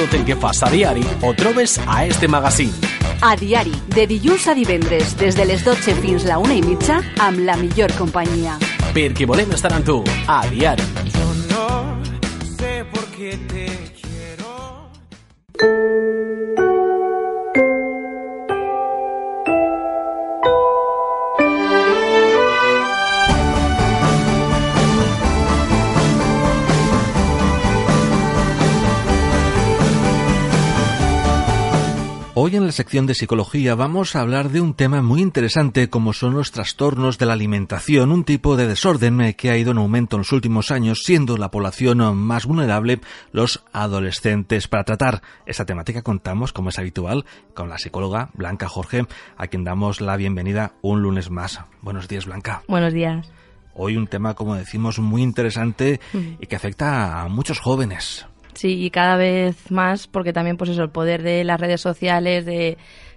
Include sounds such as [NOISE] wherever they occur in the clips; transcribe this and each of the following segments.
tot el que fas a diari ho trobes a este magazín. A diari, de dilluns a divendres, des de les 12 fins la 1 i mitja, amb la millor companyia. Perquè volem estar amb tu, a diari. Yo no sé por qué te Hoy en la sección de psicología vamos a hablar de un tema muy interesante como son los trastornos de la alimentación, un tipo de desorden que ha ido en aumento en los últimos años, siendo la población más vulnerable los adolescentes. Para tratar esta temática contamos, como es habitual, con la psicóloga Blanca Jorge, a quien damos la bienvenida un lunes más. Buenos días, Blanca. Buenos días. Hoy un tema, como decimos, muy interesante y que afecta a muchos jóvenes. Sí, y cada vez más, porque también, pues eso, el poder de las redes sociales, de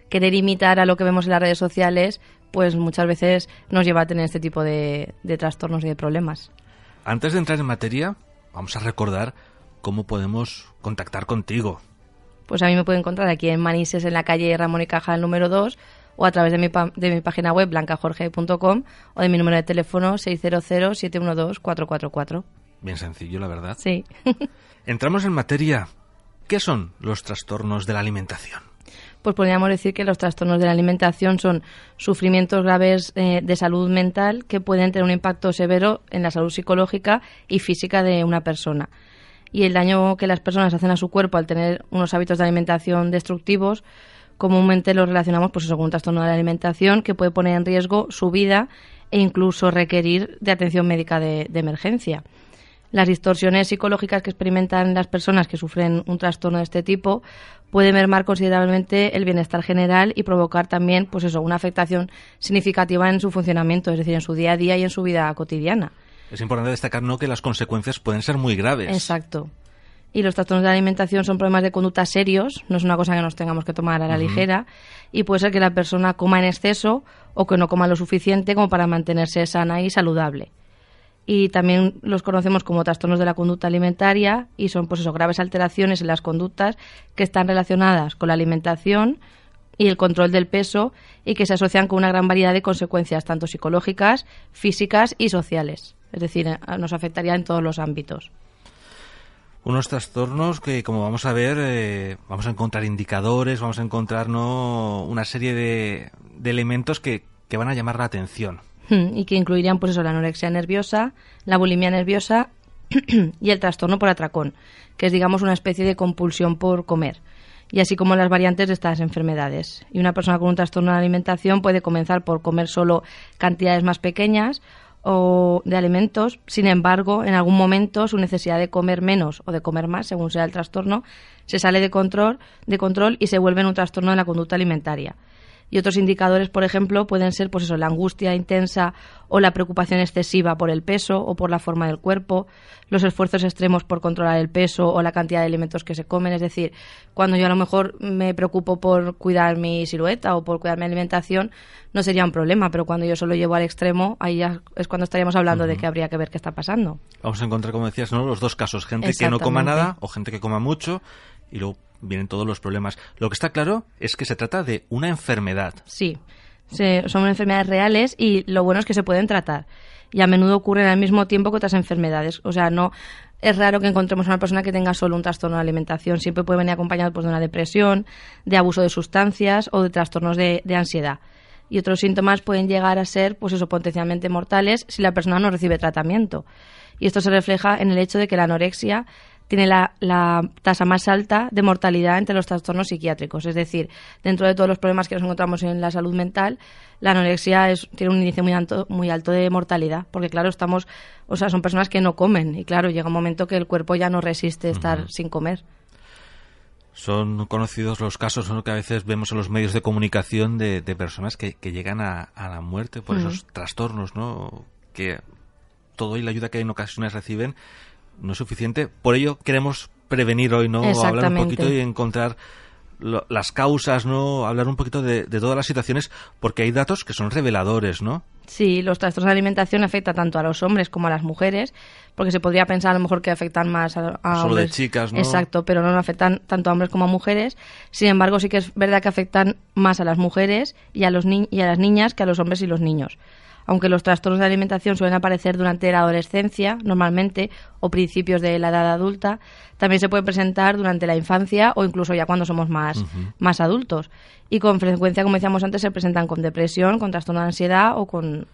querer imitar a lo que vemos en las redes sociales, pues muchas veces nos lleva a tener este tipo de, de trastornos y de problemas. Antes de entrar en materia, vamos a recordar cómo podemos contactar contigo. Pues a mí me pueden encontrar aquí en Manises, en la calle Ramón y Cajal número 2, o a través de mi, pa- de mi página web blancajorge.com o de mi número de teléfono 600-712-444. Bien sencillo, la verdad. Sí. [LAUGHS] Entramos en materia. ¿Qué son los trastornos de la alimentación? Pues podríamos decir que los trastornos de la alimentación son sufrimientos graves eh, de salud mental que pueden tener un impacto severo en la salud psicológica y física de una persona. Y el daño que las personas hacen a su cuerpo al tener unos hábitos de alimentación destructivos, comúnmente los relacionamos pues eso, con un trastorno de la alimentación que puede poner en riesgo su vida e incluso requerir de atención médica de- de emergencia. Las distorsiones psicológicas que experimentan las personas que sufren un trastorno de este tipo pueden mermar considerablemente el bienestar general y provocar también, pues eso, una afectación significativa en su funcionamiento, es decir, en su día a día y en su vida cotidiana. Es importante destacar ¿no? que las consecuencias pueden ser muy graves. Exacto. Y los trastornos de la alimentación son problemas de conducta serios, no es una cosa que nos tengamos que tomar a la ligera, y puede ser que la persona coma en exceso o que no coma lo suficiente como para mantenerse sana y saludable. Y también los conocemos como trastornos de la conducta alimentaria y son pues eso, graves alteraciones en las conductas que están relacionadas con la alimentación y el control del peso y que se asocian con una gran variedad de consecuencias, tanto psicológicas, físicas y sociales. Es decir, eh, nos afectaría en todos los ámbitos. Unos trastornos que, como vamos a ver, eh, vamos a encontrar indicadores, vamos a encontrar ¿no? una serie de, de elementos que, que van a llamar la atención. Hmm, y que incluirían pues eso, la anorexia nerviosa, la bulimia nerviosa [CLEARS THROAT] y el trastorno por atracón, que es digamos una especie de compulsión por comer, y así como las variantes de estas enfermedades. Y una persona con un trastorno de alimentación puede comenzar por comer solo cantidades más pequeñas o de alimentos, sin embargo, en algún momento su necesidad de comer menos o de comer más, según sea el trastorno, se sale de control, de control y se vuelve en un trastorno de la conducta alimentaria. Y otros indicadores, por ejemplo, pueden ser pues eso, la angustia intensa o la preocupación excesiva por el peso o por la forma del cuerpo, los esfuerzos extremos por controlar el peso o la cantidad de alimentos que se comen. Es decir, cuando yo a lo mejor me preocupo por cuidar mi silueta o por cuidar mi alimentación, no sería un problema, pero cuando yo solo llevo al extremo, ahí ya es cuando estaríamos hablando de que habría que ver qué está pasando. Vamos a encontrar, como decías, ¿no? los dos casos, gente que no coma nada o gente que coma mucho y luego vienen todos los problemas. Lo que está claro es que se trata de una enfermedad. Sí, son enfermedades reales y lo bueno es que se pueden tratar. Y a menudo ocurren al mismo tiempo que otras enfermedades. O sea, no es raro que encontremos a una persona que tenga solo un trastorno de alimentación. Siempre puede venir acompañado pues, de una depresión, de abuso de sustancias o de trastornos de, de ansiedad. Y otros síntomas pueden llegar a ser, pues eso, potencialmente mortales si la persona no recibe tratamiento. Y esto se refleja en el hecho de que la anorexia tiene la, la tasa más alta de mortalidad entre los trastornos psiquiátricos. Es decir, dentro de todos los problemas que nos encontramos en la salud mental, la anorexia es- tiene un índice muy alto, muy alto de mortalidad, porque claro, estamos, o sea, son personas que no comen y claro, llega un momento que el cuerpo ya no resiste estar sin comer. Son conocidos los casos ¿no? que a veces vemos en los medios de comunicación de, de personas que, que llegan a, a la muerte por esos trastornos, ¿no? Que todo y la ayuda que en ocasiones reciben no es suficiente. Por ello queremos prevenir hoy, ¿no? Hablar un poquito y encontrar lo- las causas, ¿no? Hablar un poquito de, de todas las situaciones, porque hay datos que son reveladores, ¿no? Sí, los trastornos de alimentación afectan tanto a los hombres como a las mujeres, porque se podría pensar a lo mejor que afectan más a, a Solo de chicas, ¿no? Exacto, pero no afectan tanto a hombres como a mujeres. Sin embargo, sí que es verdad que afectan más a las mujeres y a, los ni- y a las niñas que a los hombres y los niños. Aunque los trastornos de alimentación suelen aparecer durante la adolescencia, normalmente, o principios de la edad adulta, también se pueden presentar durante la infancia o incluso ya cuando somos más, más adultos. Y con frecuencia, como decíamos antes, se presentan con depresión, con trastorno de ansiedad o con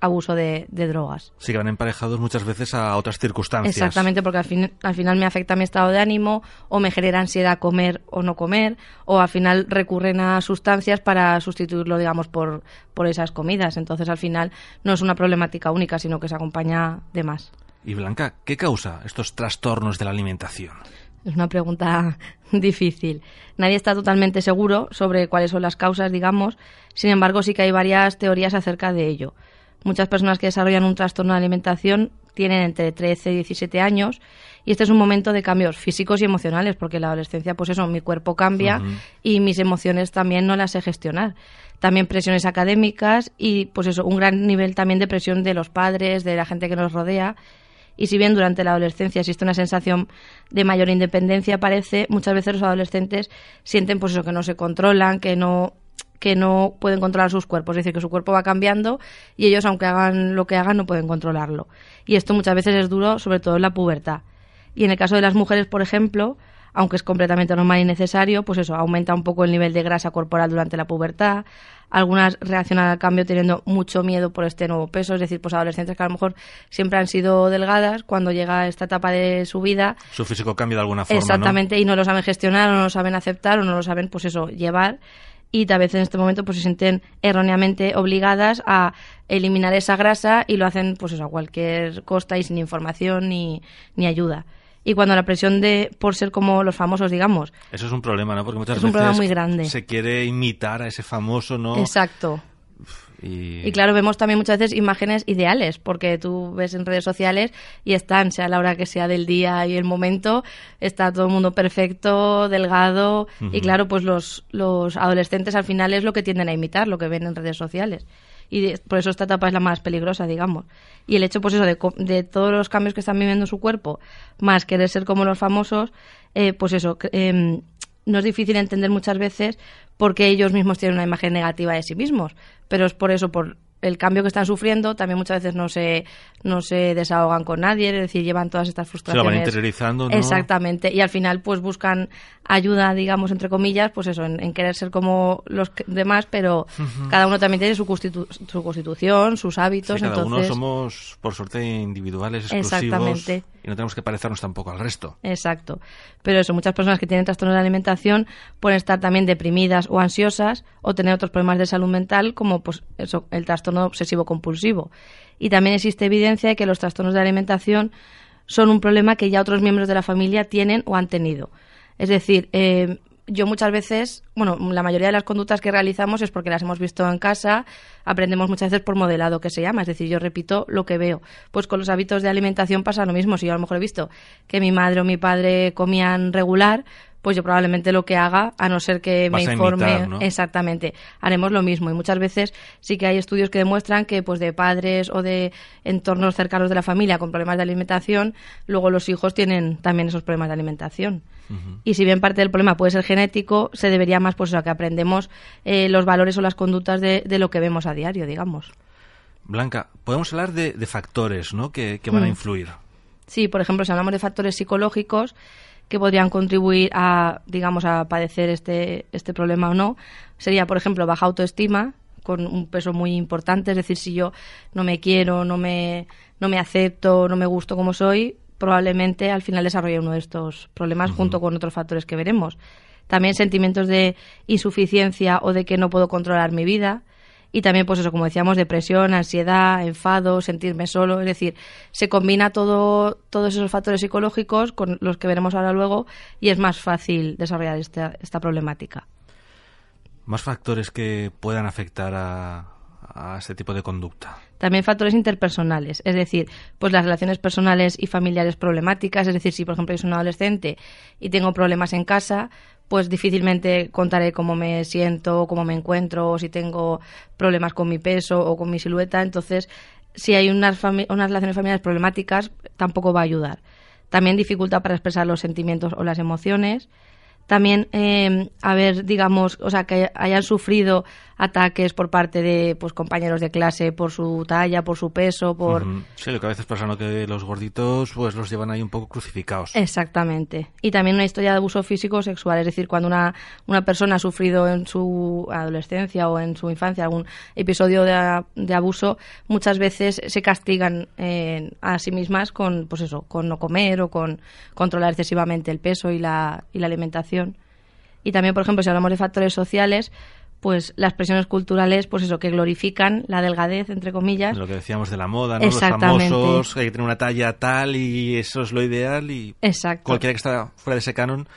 abuso de, de drogas. Sí que van emparejados muchas veces a otras circunstancias. Exactamente, porque al, fin- al final me afecta mi estado de ánimo o me genera ansiedad comer o no comer, o al final recurren a sustancias para sustituirlo, digamos, por, por esas comidas. Entonces, al final no es una problemática única, sino que se acompaña de más. Y Blanca, ¿qué causa estos trastornos de la alimentación? Es una pregunta [LAUGHS] difícil. Nadie está totalmente seguro sobre cuáles son las causas, digamos. Sin embargo, sí que hay varias teorías acerca de ello. Muchas personas que desarrollan un trastorno de alimentación tienen entre 13 y 17 años y este es un momento de cambios físicos y emocionales porque en la adolescencia, pues eso, mi cuerpo cambia y mis emociones también no las sé gestionar. También presiones académicas y, pues eso, un gran nivel también de presión de los padres, de la gente que nos rodea y si bien durante la adolescencia existe una sensación de mayor independencia, parece, muchas veces los adolescentes sienten pues eso, que no se controlan, que no que no pueden controlar sus cuerpos, es decir, que su cuerpo va cambiando y ellos, aunque hagan lo que hagan, no pueden controlarlo. Y esto muchas veces es duro, sobre todo en la pubertad. Y en el caso de las mujeres, por ejemplo, aunque es completamente normal y necesario, pues eso, aumenta un poco el nivel de grasa corporal durante la pubertad. Algunas reaccionan al cambio teniendo mucho miedo por este nuevo peso, es decir, pues adolescentes que a lo mejor siempre han sido delgadas, cuando llega esta etapa de su vida, Su físico cambia de alguna forma, ¿no? exactamente, y no lo saben gestionar, o no lo saben aceptar, o no lo saben, pues eso, llevar. Y tal vez en este momento pues se sienten erróneamente obligadas a eliminar esa grasa y lo hacen pues eso a cualquier costa y sin información ni, ni ayuda. Y cuando la presión de por ser como los famosos, digamos, Eso es un problema, ¿no? Porque muchas Es un veces problema muy grande. se quiere imitar a ese famoso, ¿no? exacto. Y, Y claro, vemos también muchas veces imágenes ideales, porque tú ves en redes sociales y están, sea la hora que sea del día y el momento, está todo el mundo perfecto, delgado, y claro, pues los, los adolescentes al final es lo que tienden a imitar, lo que ven en redes sociales. Y por eso esta etapa es la más peligrosa, digamos. Y el hecho, pues eso, de, de todos los cambios que están viviendo en su cuerpo, más querer ser como los famosos, eh, pues eso, em, no es difícil entender muchas veces porque ellos mismos tienen una imagen negativa de sí mismos, pero es por eso, por el cambio que están sufriendo, también muchas veces no se, no se desahogan con nadie, es decir, llevan todas estas se lo frustraciones. van interiorizando, ¿no? Exactamente, y al final pues buscan ayuda, digamos, entre comillas, pues eso, en, en querer ser como los demás, pero cada uno también tiene su, constitu- su constitución, sus Sí, hábitos, cada uno entonces... somos, por suerte, individuales, exclusivos. Exactamente. Y no tenemos que parecernos tampoco al resto. Exacto. Pero eso, muchas personas que tienen trastornos de alimentación pueden estar también deprimidas o ansiosas o tener otros problemas de salud mental como pues eso, el trastorno obsesivo compulsivo. Y también existe evidencia de que los trastornos de alimentación son un problema que ya otros miembros de la familia tienen o han tenido. Es decir, eh, yo muchas veces, bueno, la mayoría de las conductas que realizamos es porque las hemos visto en casa, aprendemos muchas veces por modelado que se llama, es decir, yo repito lo que veo. Pues con los hábitos de alimentación pasa lo mismo, si yo a lo mejor he visto que mi madre o mi padre comían regular, pues yo probablemente lo que haga, a no ser que Vas me informe imitar, ¿no? exactamente, haremos lo mismo. Y muchas veces sí que hay estudios que demuestran que pues de padres o de entornos cercanos de la familia con problemas de alimentación, luego los hijos tienen también esos problemas de alimentación. Y si bien parte del problema puede ser genético, se debería más pues a que aprendemos eh, los valores o las conductas de, de lo que vemos a diario, digamos. Blanca, podemos hablar de, de factores, ¿no? Que, que van a Mm. influir. Sí, por ejemplo, si hablamos de factores psicológicos que podrían contribuir a, digamos, a padecer este, este problema o no, sería, por ejemplo, baja autoestima, con un peso muy importante, es decir, si yo no me quiero, no me, no me acepto, no me gusto como soy, probablemente al final desarrolle uno de estos problemas junto con otros factores que veremos. También sentimientos de insuficiencia o de que no puedo controlar mi vida, y también, pues eso, como decíamos, depresión, ansiedad, enfado, sentirme solo. Es decir, se combina todo, todos esos factores psicológicos con los que veremos ahora luego y es más fácil desarrollar esta, esta problemática. Más factores que puedan afectar a, a este tipo de conducta. También factores interpersonales, es decir, pues las relaciones personales y familiares problemáticas, es decir, si por ejemplo yo soy un adolescente y tengo problemas en casa, pues difícilmente contaré cómo me siento, cómo me encuentro, o si tengo problemas con mi peso o con mi silueta. Entonces, si hay unas, unas relaciones familiares problemáticas, tampoco va a ayudar. También dificulta para expresar los sentimientos o las emociones también eh, haber, digamos, o sea, que hayan sufrido ataques por parte de pues compañeros de clase por su talla, por su peso, por... Sí, lo que a veces pasa, ¿no? Que los gorditos pues los llevan ahí un poco crucificados. Exactamente. Y también una historia de abuso físico o sexual, es decir, cuando una, una persona ha sufrido en su adolescencia o en su infancia algún episodio de, de abuso, muchas veces se castigan eh, a sí mismas con, pues eso, con no comer o con controlar excesivamente el peso y la, y la alimentación. Y también, por ejemplo, si hablamos de factores sociales, pues las presiones culturales, pues eso, que glorifican la delgadez, entre comillas. Lo que decíamos de la moda, ¿no? Los famosos, hay que tener una talla tal y eso es lo ideal y Exacto. cualquiera que está fuera de ese canon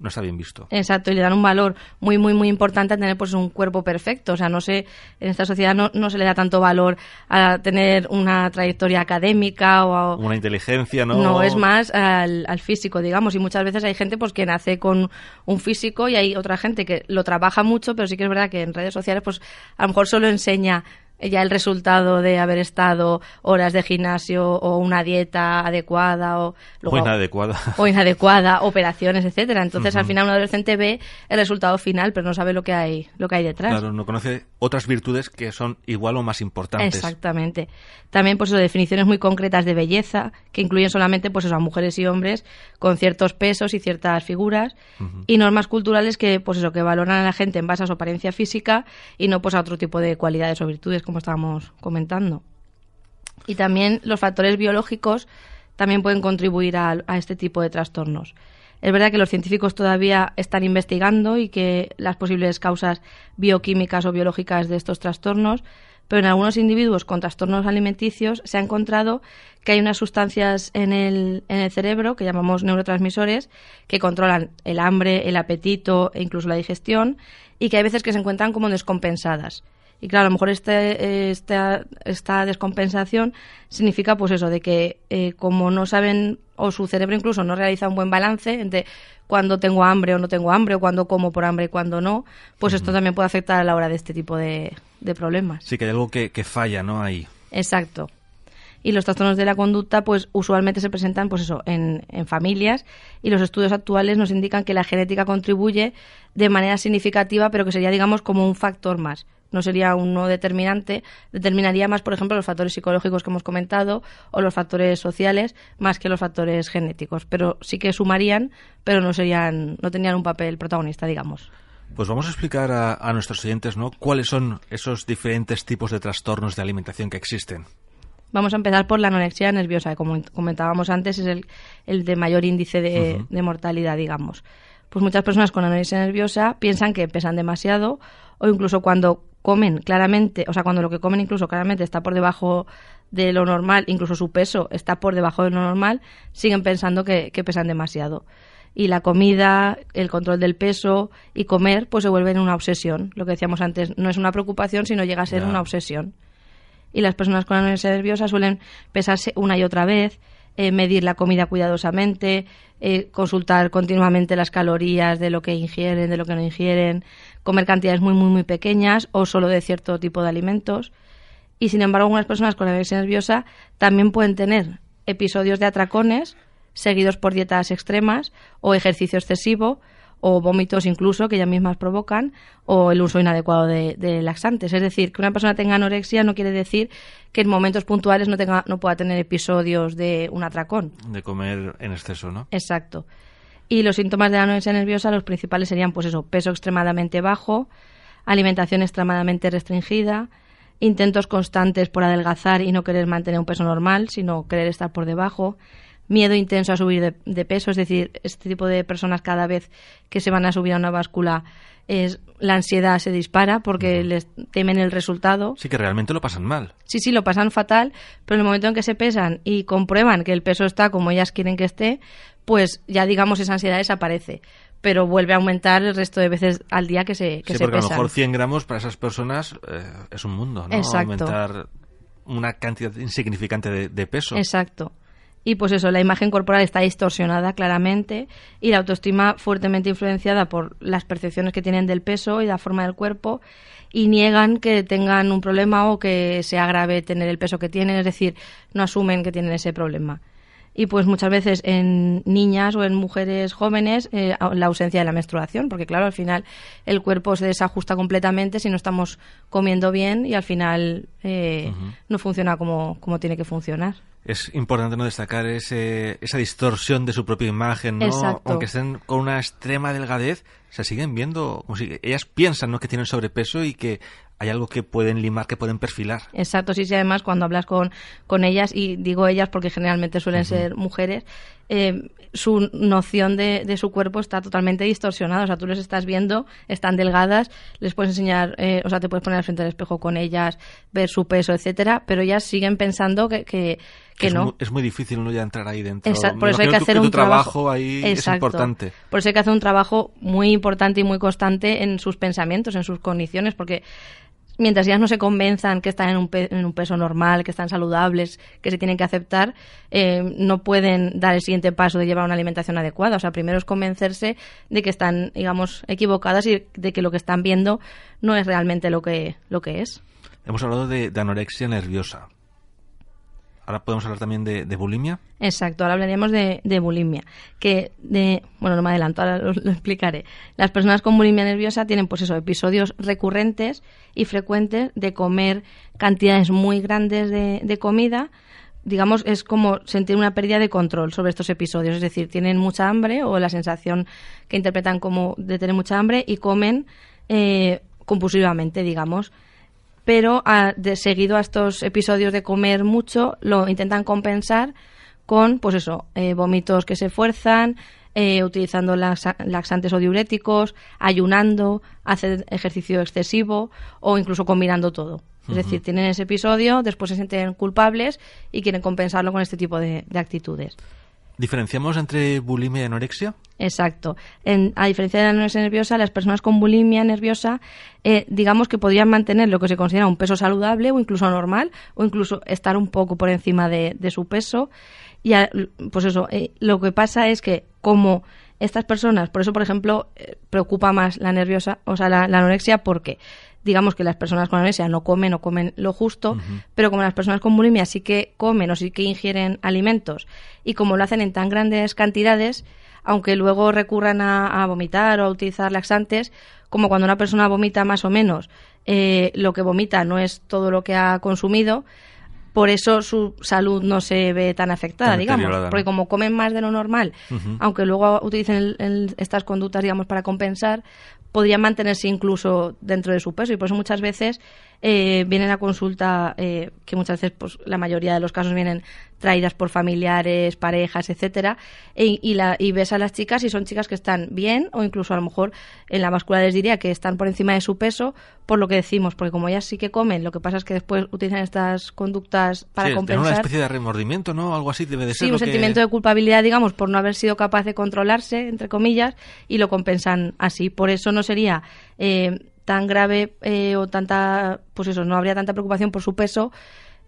no está bien visto. Exacto, y le dan un valor muy, muy, muy importante a tener pues un cuerpo perfecto. O sea, no sé, en esta sociedad no, no se le da tanto valor a tener una trayectoria académica o a... Una inteligencia, ¿no? No, es más al, al, físico, digamos. Y muchas veces hay gente pues que nace con un físico y hay otra gente que lo trabaja mucho, pero sí que es verdad que en redes sociales pues a lo mejor solo enseña ya el resultado de haber estado horas de gimnasio o una dieta adecuada o, o inadecuada. o inadecuada [LAUGHS] operaciones etcétera. Entonces al final un adolescente ve el resultado final pero no sabe lo que hay lo que hay detrás. Claro no conoce otras virtudes que son igual o más importantes. Exactamente. También pues eso, definiciones muy concretas de belleza que incluyen solamente pues eso a mujeres y hombres con ciertos pesos y ciertas figuras y normas culturales que pues eso que valoran a la gente en base a su apariencia física y no pues a otro tipo de cualidades o virtudes como estábamos comentando. Y también los factores biológicos también pueden contribuir a, este tipo de trastornos. Es verdad que los científicos todavía están investigando y que las posibles causas bioquímicas o biológicas de estos trastornos, pero en algunos individuos con trastornos alimenticios se ha encontrado que hay unas sustancias en el, en el cerebro que llamamos neurotransmisores que controlan el hambre, el apetito e incluso la digestión y que hay veces que se encuentran como descompensadas. Y claro, a lo mejor este, esta, esta descompensación significa pues eso, de que eh, como no saben o su cerebro incluso no realiza un buen balance entre cuando tengo hambre o no tengo hambre o cuando como por hambre y cuando no, pues esto también puede afectar a la hora de este tipo de, de problemas. Sí, que hay algo que, que falla, ¿no? Ahí. Exacto y los trastornos de la conducta pues usualmente se presentan pues eso en, en, familias y los estudios actuales nos indican que la genética contribuye de manera significativa pero que sería digamos como un factor más no sería un no determinante, determinaría más, por ejemplo, los factores psicológicos que hemos comentado o los factores sociales más que los factores genéticos, pero sí que sumarían, pero no serían, no tenían un papel protagonista, digamos. Pues vamos a explicar a, nuestros oyentes, ¿no? ¿Cuáles son esos diferentes tipos de trastornos de alimentación que existen? Vamos a empezar por la anorexia nerviosa, que como comentábamos antes es el, el de mayor índice de, de mortalidad, digamos. Pues muchas personas con anorexia nerviosa piensan que pesan demasiado o incluso cuando comen claramente, o sea, cuando lo que comen incluso claramente está por debajo de lo normal, incluso su peso está por debajo de lo normal, siguen pensando que, pesan demasiado. Y la comida, el control del peso y comer, pues se vuelven una obsesión. Lo que decíamos antes, no es una preocupación, sino llega a ser una obsesión. Y las personas con anorexia nerviosa suelen pesarse una y otra vez, eh, medir la comida cuidadosamente, eh, consultar continuamente las calorías de lo que ingieren, de lo que no ingieren, comer cantidades muy, muy, muy pequeñas o solo de cierto tipo de alimentos. Y sin embargo, algunas personas con anorexia nerviosa también pueden tener episodios de atracones seguidos por dietas extremas o ejercicio excesivo o vómitos incluso que ellas mismas provocan o el uso inadecuado de, laxantes. Es decir, que una persona tenga anorexia no quiere decir que en momentos puntuales no, tenga, no pueda tener episodios de un atracón. De comer en exceso, ¿no? Exacto. Y los síntomas de la anorexia nerviosa, los principales serían, pues eso, peso extremadamente bajo, alimentación extremadamente restringida, intentos constantes por adelgazar y no querer mantener un peso normal, sino querer estar por debajo, miedo intenso a subir de, peso, es decir, este tipo de personas cada vez que se van a subir a una báscula es la ansiedad se dispara porque les temen el resultado. Sí, que realmente lo pasan mal. Sí, sí, lo pasan fatal, pero en el momento en que se pesan y comprueban que el peso está como ellas quieren que esté, pues ya digamos esa ansiedad desaparece. Pero vuelve a aumentar el resto de veces al día que se que sí, porque a lo mejor 100 gramos para esas personas eh, es un mundo, ¿no? Exacto. Aumentar una cantidad insignificante de peso. Exacto y pues eso, la imagen corporal está distorsionada claramente y la autoestima fuertemente influenciada por las percepciones que tienen del peso y la forma del cuerpo y niegan que tengan un problema o que sea grave tener el peso que tienen, es decir, no asumen que tienen ese problema. Y pues muchas veces en niñas o en mujeres jóvenes eh, la ausencia de la menstruación, porque claro, al final el cuerpo se desajusta completamente si no estamos comiendo bien y al final eh, no funciona como, como tiene que funcionar es importante no destacar ese, esa distorsión de su propia imagen, ¿no? Aunque estén con una extrema delgadez, se siguen viendo como si ellas piensan ¿no? que tienen sobrepeso y que hay algo que pueden limar, que pueden perfilar. Exacto, sí, sí, además cuando hablas con, con ellas, y digo ellas porque generalmente suelen ser mujeres, eh, su noción de, de, su cuerpo está totalmente distorsionada. O sea, tú les estás viendo, están delgadas, les puedes enseñar, eh, o sea, te puedes poner al frente del espejo con ellas, ver su peso, etcétera, pero ellas siguen pensando que, que, es no. Muy, es muy difícil no ya entrar ahí dentro. por eso hay que hacer un trabajo, ahí es importante. Por eso hay que hacer un trabajo muy importante y muy constante en sus pensamientos, en sus condiciones, porque mientras ellas no se convenzan que están en un, en un peso normal, que están saludables, que se tienen que aceptar, eh, no pueden dar el siguiente paso de llevar una alimentación adecuada. O sea, primero es convencerse de que están, digamos, equivocadas y de que lo que están viendo no es realmente lo que, lo que es. Hemos hablado de anorexia nerviosa. Ahora podemos hablar también de, bulimia. Exacto, ahora hablaríamos de, bulimia. Que de, bueno, no me adelanto, ahora lo, explicaré. Las personas con bulimia nerviosa tienen, pues eso, episodios recurrentes y frecuentes de comer cantidades muy grandes de, comida. Digamos, es como sentir una pérdida de control sobre estos episodios. Es decir, tienen mucha hambre o la sensación que interpretan como de tener mucha hambre y comen eh, compulsivamente, digamos pero a, de, seguido a estos episodios de comer mucho lo intentan compensar con, pues eso, eh, vómitos que se fuerzan, eh, utilizando laxantes o diuréticos, ayunando, hacer ejercicio excesivo o incluso combinando todo. Es decir, tienen ese episodio, después se sienten culpables y quieren compensarlo con este tipo de actitudes. ¿Diferenciamos entre bulimia y anorexia? Exacto. a diferencia de la anorexia nerviosa, las personas con bulimia nerviosa, eh, digamos que podrían mantener lo que se considera un peso saludable o incluso normal, o incluso estar un poco por encima de, su peso. Y pues eso, eh, lo que pasa es que como estas personas, por eso, por ejemplo, eh, preocupa más la nerviosa, o sea, la, la anorexia, porque digamos que las personas con anorexia no comen o comen lo justo, pero como las personas con bulimia sí que comen o sí que ingieren alimentos y como lo hacen en tan grandes cantidades, aunque luego recurran a, vomitar o a utilizar laxantes, como cuando una persona vomita más o menos, eh, lo que vomita no es todo lo que ha consumido, por eso su salud no se ve tan afectada, digamos, porque como comen más de lo normal, aunque luego utilicen estas conductas, digamos, para compensar, podrían mantenerse incluso dentro de su peso. Y por eso muchas veces eh, vienen a consulta eh, que muchas veces pues la mayoría de los casos vienen traídas por familiares parejas etcétera e, y, la, y ves a las chicas y son chicas que están bien o incluso a lo mejor en la vascular les diría que están por encima de su peso por lo que decimos porque como ellas sí que comen lo que pasa es que después utilizan estas conductas para compensar una especie de remordimiento no algo así debe de ser sí un sentimiento de culpabilidad digamos por no haber sido capaz de controlarse entre comillas y lo compensan así. Por eso no sería eh, tan grave eh, o tanta, pues eso, no habría tanta preocupación por su peso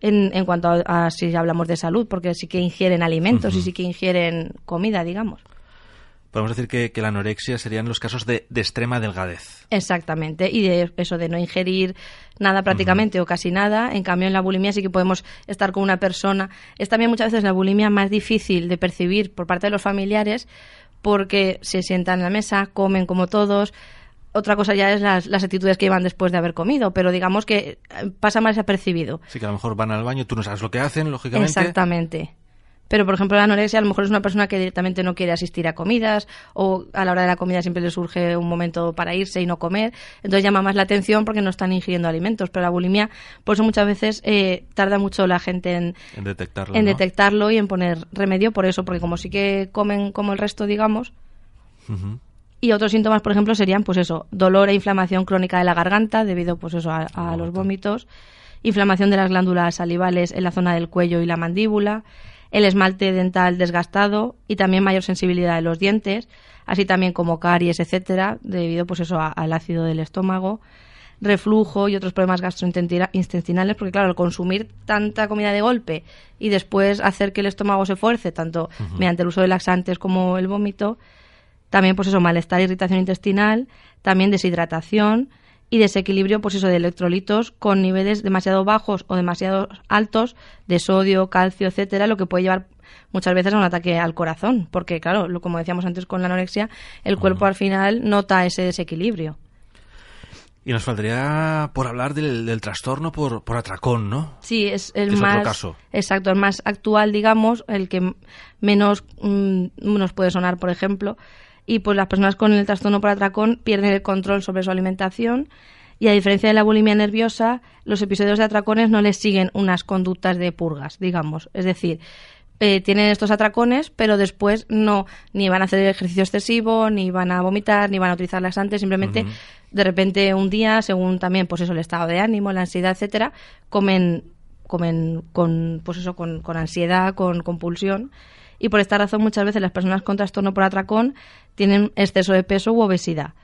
en, en cuanto a, si hablamos de salud, porque sí que ingieren alimentos y sí que ingieren comida, digamos. Podemos decir que, la anorexia serían los casos de, extrema delgadez. Exactamente, y de eso de no ingerir nada prácticamente o casi nada. En cambio, en la bulimia sí que podemos estar con una persona. Es también muchas veces la bulimia más difícil de percibir por parte de los familiares porque se sientan en la mesa, comen como todos, otra cosa ya es las, las, actitudes que llevan después de haber comido, pero digamos que eh, pasa más desapercibido. Sí, que a lo mejor van al baño, tú no sabes lo que hacen, lógicamente. Exactamente. Pero, por ejemplo, la anorexia a lo mejor es una persona que directamente no quiere asistir a comidas o a la hora de la comida siempre le surge un momento para irse y no comer. Entonces llama más la atención porque no están ingiriendo alimentos. Pero la bulimia, por eso muchas veces eh, tarda mucho la gente en, en detectarlo, en detectarlo y en poner remedio por eso, porque como sí que comen como el resto, digamos, y otros síntomas, por ejemplo, serían, pues eso, dolor e inflamación crónica de la garganta debido, pues eso, a, los vómitos, inflamación de las glándulas salivales en la zona del cuello y la mandíbula, el esmalte dental desgastado y también mayor sensibilidad de los dientes, así también como caries, etcétera, debido, pues eso, al ácido del estómago, reflujo y otros problemas gastrointestinales, porque claro, al consumir tanta comida de golpe y después hacer que el estómago se fuerce, tanto mediante el uso de laxantes como el vómito, también pues eso, malestar, irritación intestinal, también deshidratación y desequilibrio pues eso de electrolitos con niveles demasiado bajos o demasiado altos de sodio, calcio, etcétera, lo que puede llevar muchas veces a un ataque al corazón, porque claro, lo como decíamos antes con la anorexia, el cuerpo al final nota ese desequilibrio. Y nos faltaría por hablar del, trastorno por, por, atracón, ¿no? Sí, es el más. caso. Exacto, el más actual, digamos, el que menos mm, nos puede sonar, por ejemplo. Y pues las personas con el trastorno por atracón pierden el control sobre su alimentación. Y a diferencia de la bulimia nerviosa, los episodios de atracones no les siguen unas conductas de purgas, digamos. Es decir, eh, tienen estos atracones, pero después no ni van a hacer ejercicio excesivo, ni van a vomitar, ni van a utilizar laxantes, simplemente de repente un día, según también pues eso el estado de ánimo, la ansiedad, etcétera, comen comen con pues eso con, con ansiedad, con compulsión y por esta razón muchas veces las personas con trastorno por atracón tienen exceso de peso u obesidad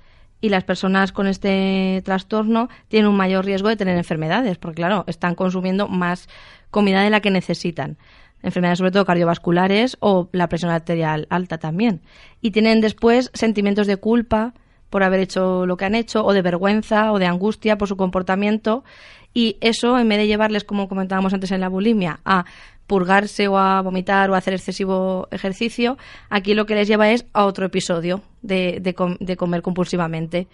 y las personas con este trastorno tienen un mayor riesgo de tener enfermedades, porque claro, están consumiendo más comida de la que necesitan enfermedades sobre todo cardiovasculares o la presión arterial alta también. Y tienen después sentimientos de culpa por haber hecho lo que han hecho, o de vergüenza, o de angustia por su comportamiento. Y eso, en vez de llevarles, como comentábamos antes en la bulimia, a purgarse o a vomitar o a hacer excesivo ejercicio, aquí lo que les lleva es a otro episodio de, de, comer compulsivamente.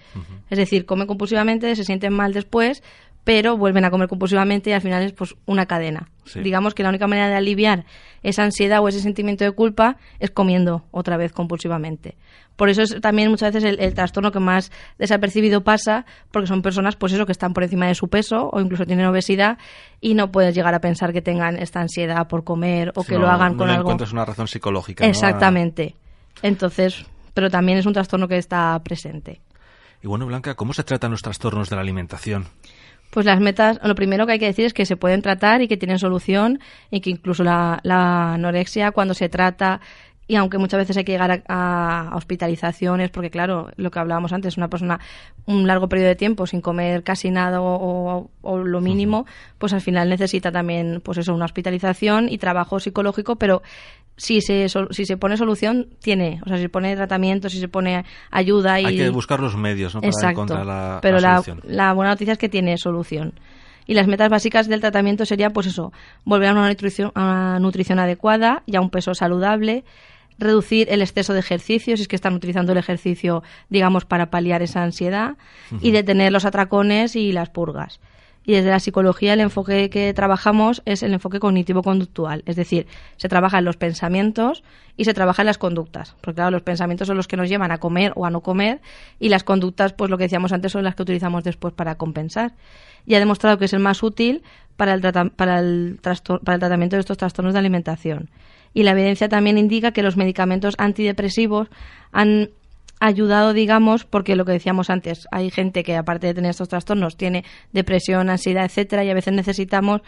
Es decir, comen compulsivamente, se sienten mal después, pero vuelven a comer compulsivamente y al final es pues una cadena. Digamos que la única manera de aliviar esa ansiedad o ese sentimiento de culpa es comiendo otra vez compulsivamente. Por eso es también muchas veces el, trastorno que más desapercibido pasa, porque son personas pues eso que están por encima de su peso o incluso tienen obesidad y no puedes llegar a pensar que tengan esta ansiedad por comer o que lo hagan con algo. encuentras una razón psicológica. Exactamente. Entonces, pero también es un trastorno que está presente. Y bueno, Blanca, ¿cómo se tratan los trastornos de la alimentación? Pues las metas, lo primero que hay que decir es que se pueden tratar y que tienen solución y que incluso la, anorexia cuando se trata y aunque muchas veces hay que llegar a, hospitalizaciones, porque claro, lo que hablábamos antes, una persona un largo periodo de tiempo sin comer casi nada o, lo mínimo, pues al final necesita también, pues eso, una hospitalización y trabajo psicológico, pero si se, si se pone solución, tiene. O sea, si se pone tratamiento, si se pone ayuda. Y... Hay que buscar los medios ¿no? para encontrar la, pero la, la, buena noticia es que tiene solución. Y las metas básicas del tratamiento sería, pues eso, volver a una nutrición, a una nutrición adecuada y a un peso saludable, reducir el exceso de ejercicio, si es que están utilizando el ejercicio, digamos, para paliar esa ansiedad, y detener los atracones y las purgas. Y desde la psicología el enfoque que trabajamos es el enfoque cognitivo-conductual, es decir, se trabaja en los pensamientos y se trabaja en las conductas, porque claro, los pensamientos son los que nos llevan a comer o a no comer y las conductas, pues lo que decíamos antes, son las que utilizamos después para compensar. Y ha demostrado que es el más útil para el, para el, para el tratamiento de estos trastornos de alimentación. Y la evidencia también indica que los medicamentos antidepresivos han ayudado, digamos, porque lo que decíamos antes, hay gente que aparte de tener estos trastornos tiene depresión, ansiedad, etcétera, y a veces necesitamos,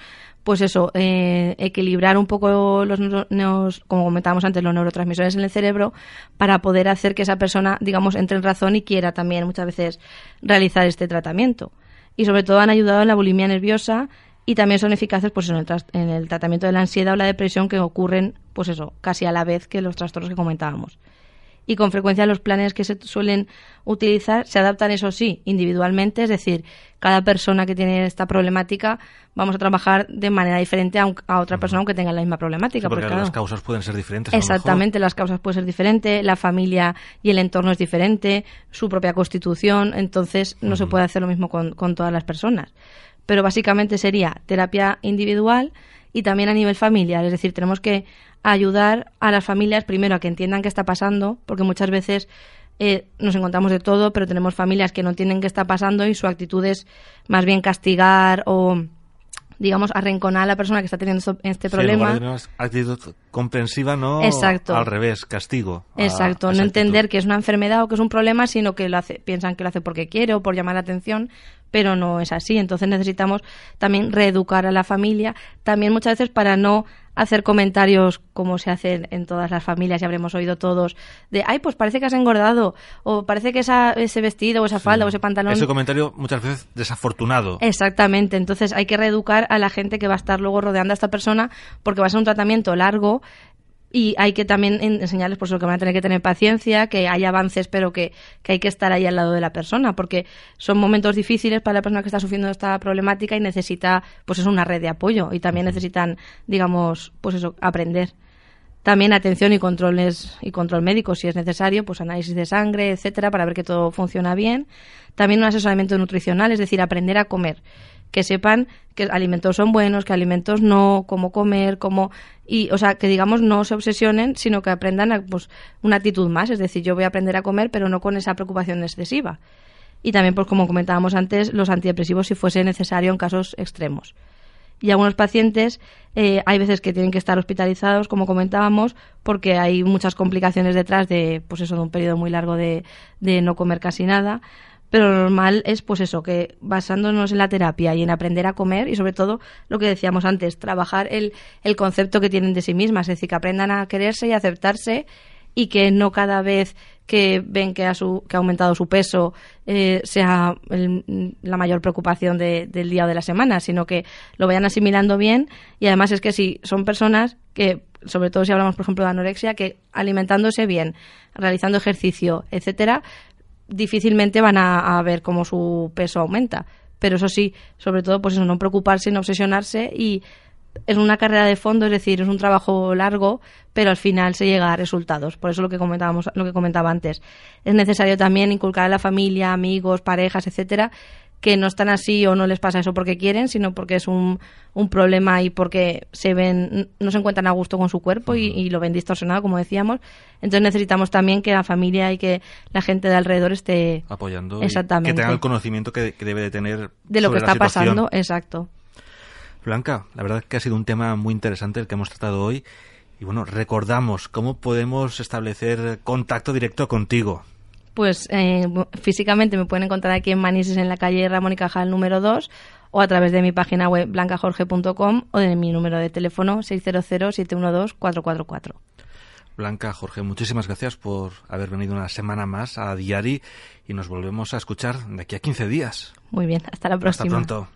pues eso, eh, equilibrar un poco los, como comentábamos antes, los neurotransmisores en el cerebro para poder hacer que esa persona, digamos, entre en razón y quiera también muchas veces realizar este tratamiento. Y sobre todo han ayudado en la bulimia nerviosa y también son eficaces pues en el, en el tratamiento de la ansiedad o la depresión que ocurren, pues eso, casi a la vez que los trastornos que comentábamos y con frecuencia los planes que se suelen utilizar se adaptan, eso sí, individualmente, es decir, cada persona que tiene esta problemática vamos a trabajar de manera diferente a, otra persona aunque tenga la misma problemática. porque, las causas pueden ser diferentes. Exactamente, las causas pueden ser diferentes, la familia y el entorno es diferente, su propia constitución, entonces no se puede hacer lo mismo con, con todas las personas. Pero básicamente sería terapia individual y también a nivel familiar, es decir, tenemos que ayudar a las familias primero a que entiendan qué está pasando, porque muchas veces eh, nos encontramos de todo, pero tenemos familias que no entienden qué está pasando y su actitud es más bien castigar o digamos, arrinconar a la persona que está teniendo este problema. actitud comprensiva, no Exacto. al revés, castigo. Exacto, no entender que es una enfermedad o que es un problema, sino que lo hace, piensan que lo hace porque quiere o por llamar la atención, pero no es así. Entonces necesitamos también reeducar a la familia, también muchas veces para no hacer comentarios como se hacen en todas las familias y habremos oído todos de ay pues parece que has engordado o parece que esa, ese vestido o esa falda o ese pantalón ese comentario muchas veces desafortunado. Exactamente. Entonces hay que reeducar a la gente que va a estar luego rodeando a esta persona porque va a ser un tratamiento largo y hay que también enseñarles por eso que van a tener que tener paciencia, que hay avances, pero que, que, hay que estar ahí al lado de la persona, porque son momentos difíciles para la persona que está sufriendo esta problemática y necesita, pues es una red de apoyo y también necesitan, digamos, pues eso, aprender. También atención y controles y control médico si es necesario, pues análisis de sangre, etcétera, para ver que todo funciona bien. También un asesoramiento nutricional, es decir, aprender a comer que sepan que alimentos son buenos, que alimentos no, cómo comer, cómo y o sea, que digamos no se obsesionen, sino que aprendan a, pues una actitud más, es decir, yo voy a aprender a comer, pero no con esa preocupación excesiva. Y también pues como comentábamos antes, los antidepresivos si fuese necesario en casos extremos. Y algunos pacientes eh, hay veces que tienen que estar hospitalizados, como comentábamos, porque hay muchas complicaciones detrás de, pues eso, de un periodo muy largo de, de no comer casi nada pero lo normal es pues eso, que basándonos en la terapia y en aprender a comer y sobre todo lo que decíamos antes, trabajar el, el concepto que tienen de sí mismas, es decir, que aprendan a quererse y aceptarse y que no cada vez que ven que ha, su, que ha aumentado su peso eh, sea la mayor preocupación del día o de la semana, sino que lo vayan asimilando bien. Y además es que si son personas que, sobre todo si hablamos por ejemplo de anorexia, que alimentándose bien, realizando ejercicio, etcétera, difícilmente van a, ver cómo su peso aumenta. Pero eso sí, sobre todo, pues eso, no preocuparse, no obsesionarse y es una carrera de fondo, es decir, es un trabajo largo, pero al final se llega a resultados. Por eso lo que comentábamos, lo que comentaba antes, es necesario también inculcar a la familia, amigos, parejas, etcétera, que no están así o no les pasa eso porque quieren, sino porque es un, un problema y porque se ven, no se encuentran a gusto con su cuerpo y, lo ven distorsionado, como decíamos. Entonces necesitamos también que la familia y que la gente de alrededor esté apoyando, exactamente. que tenga el conocimiento que, debe de tener de lo que está pasando, exacto. Blanca, la verdad es que ha sido un tema muy interesante el que hemos tratado hoy. Y bueno, recordamos cómo podemos establecer contacto directo contigo pues eh, físicamente me pueden encontrar aquí en Manises en la calle Ramón y Cajal número 2 o a través de mi página web blancajorge.com o de mi número de teléfono 600-712-444. Blanca, Jorge, muchísimas gracias por haber venido una semana más a Diari y nos volvemos a escuchar de aquí a 15 días. Muy bien, hasta la próxima. Hasta pronto.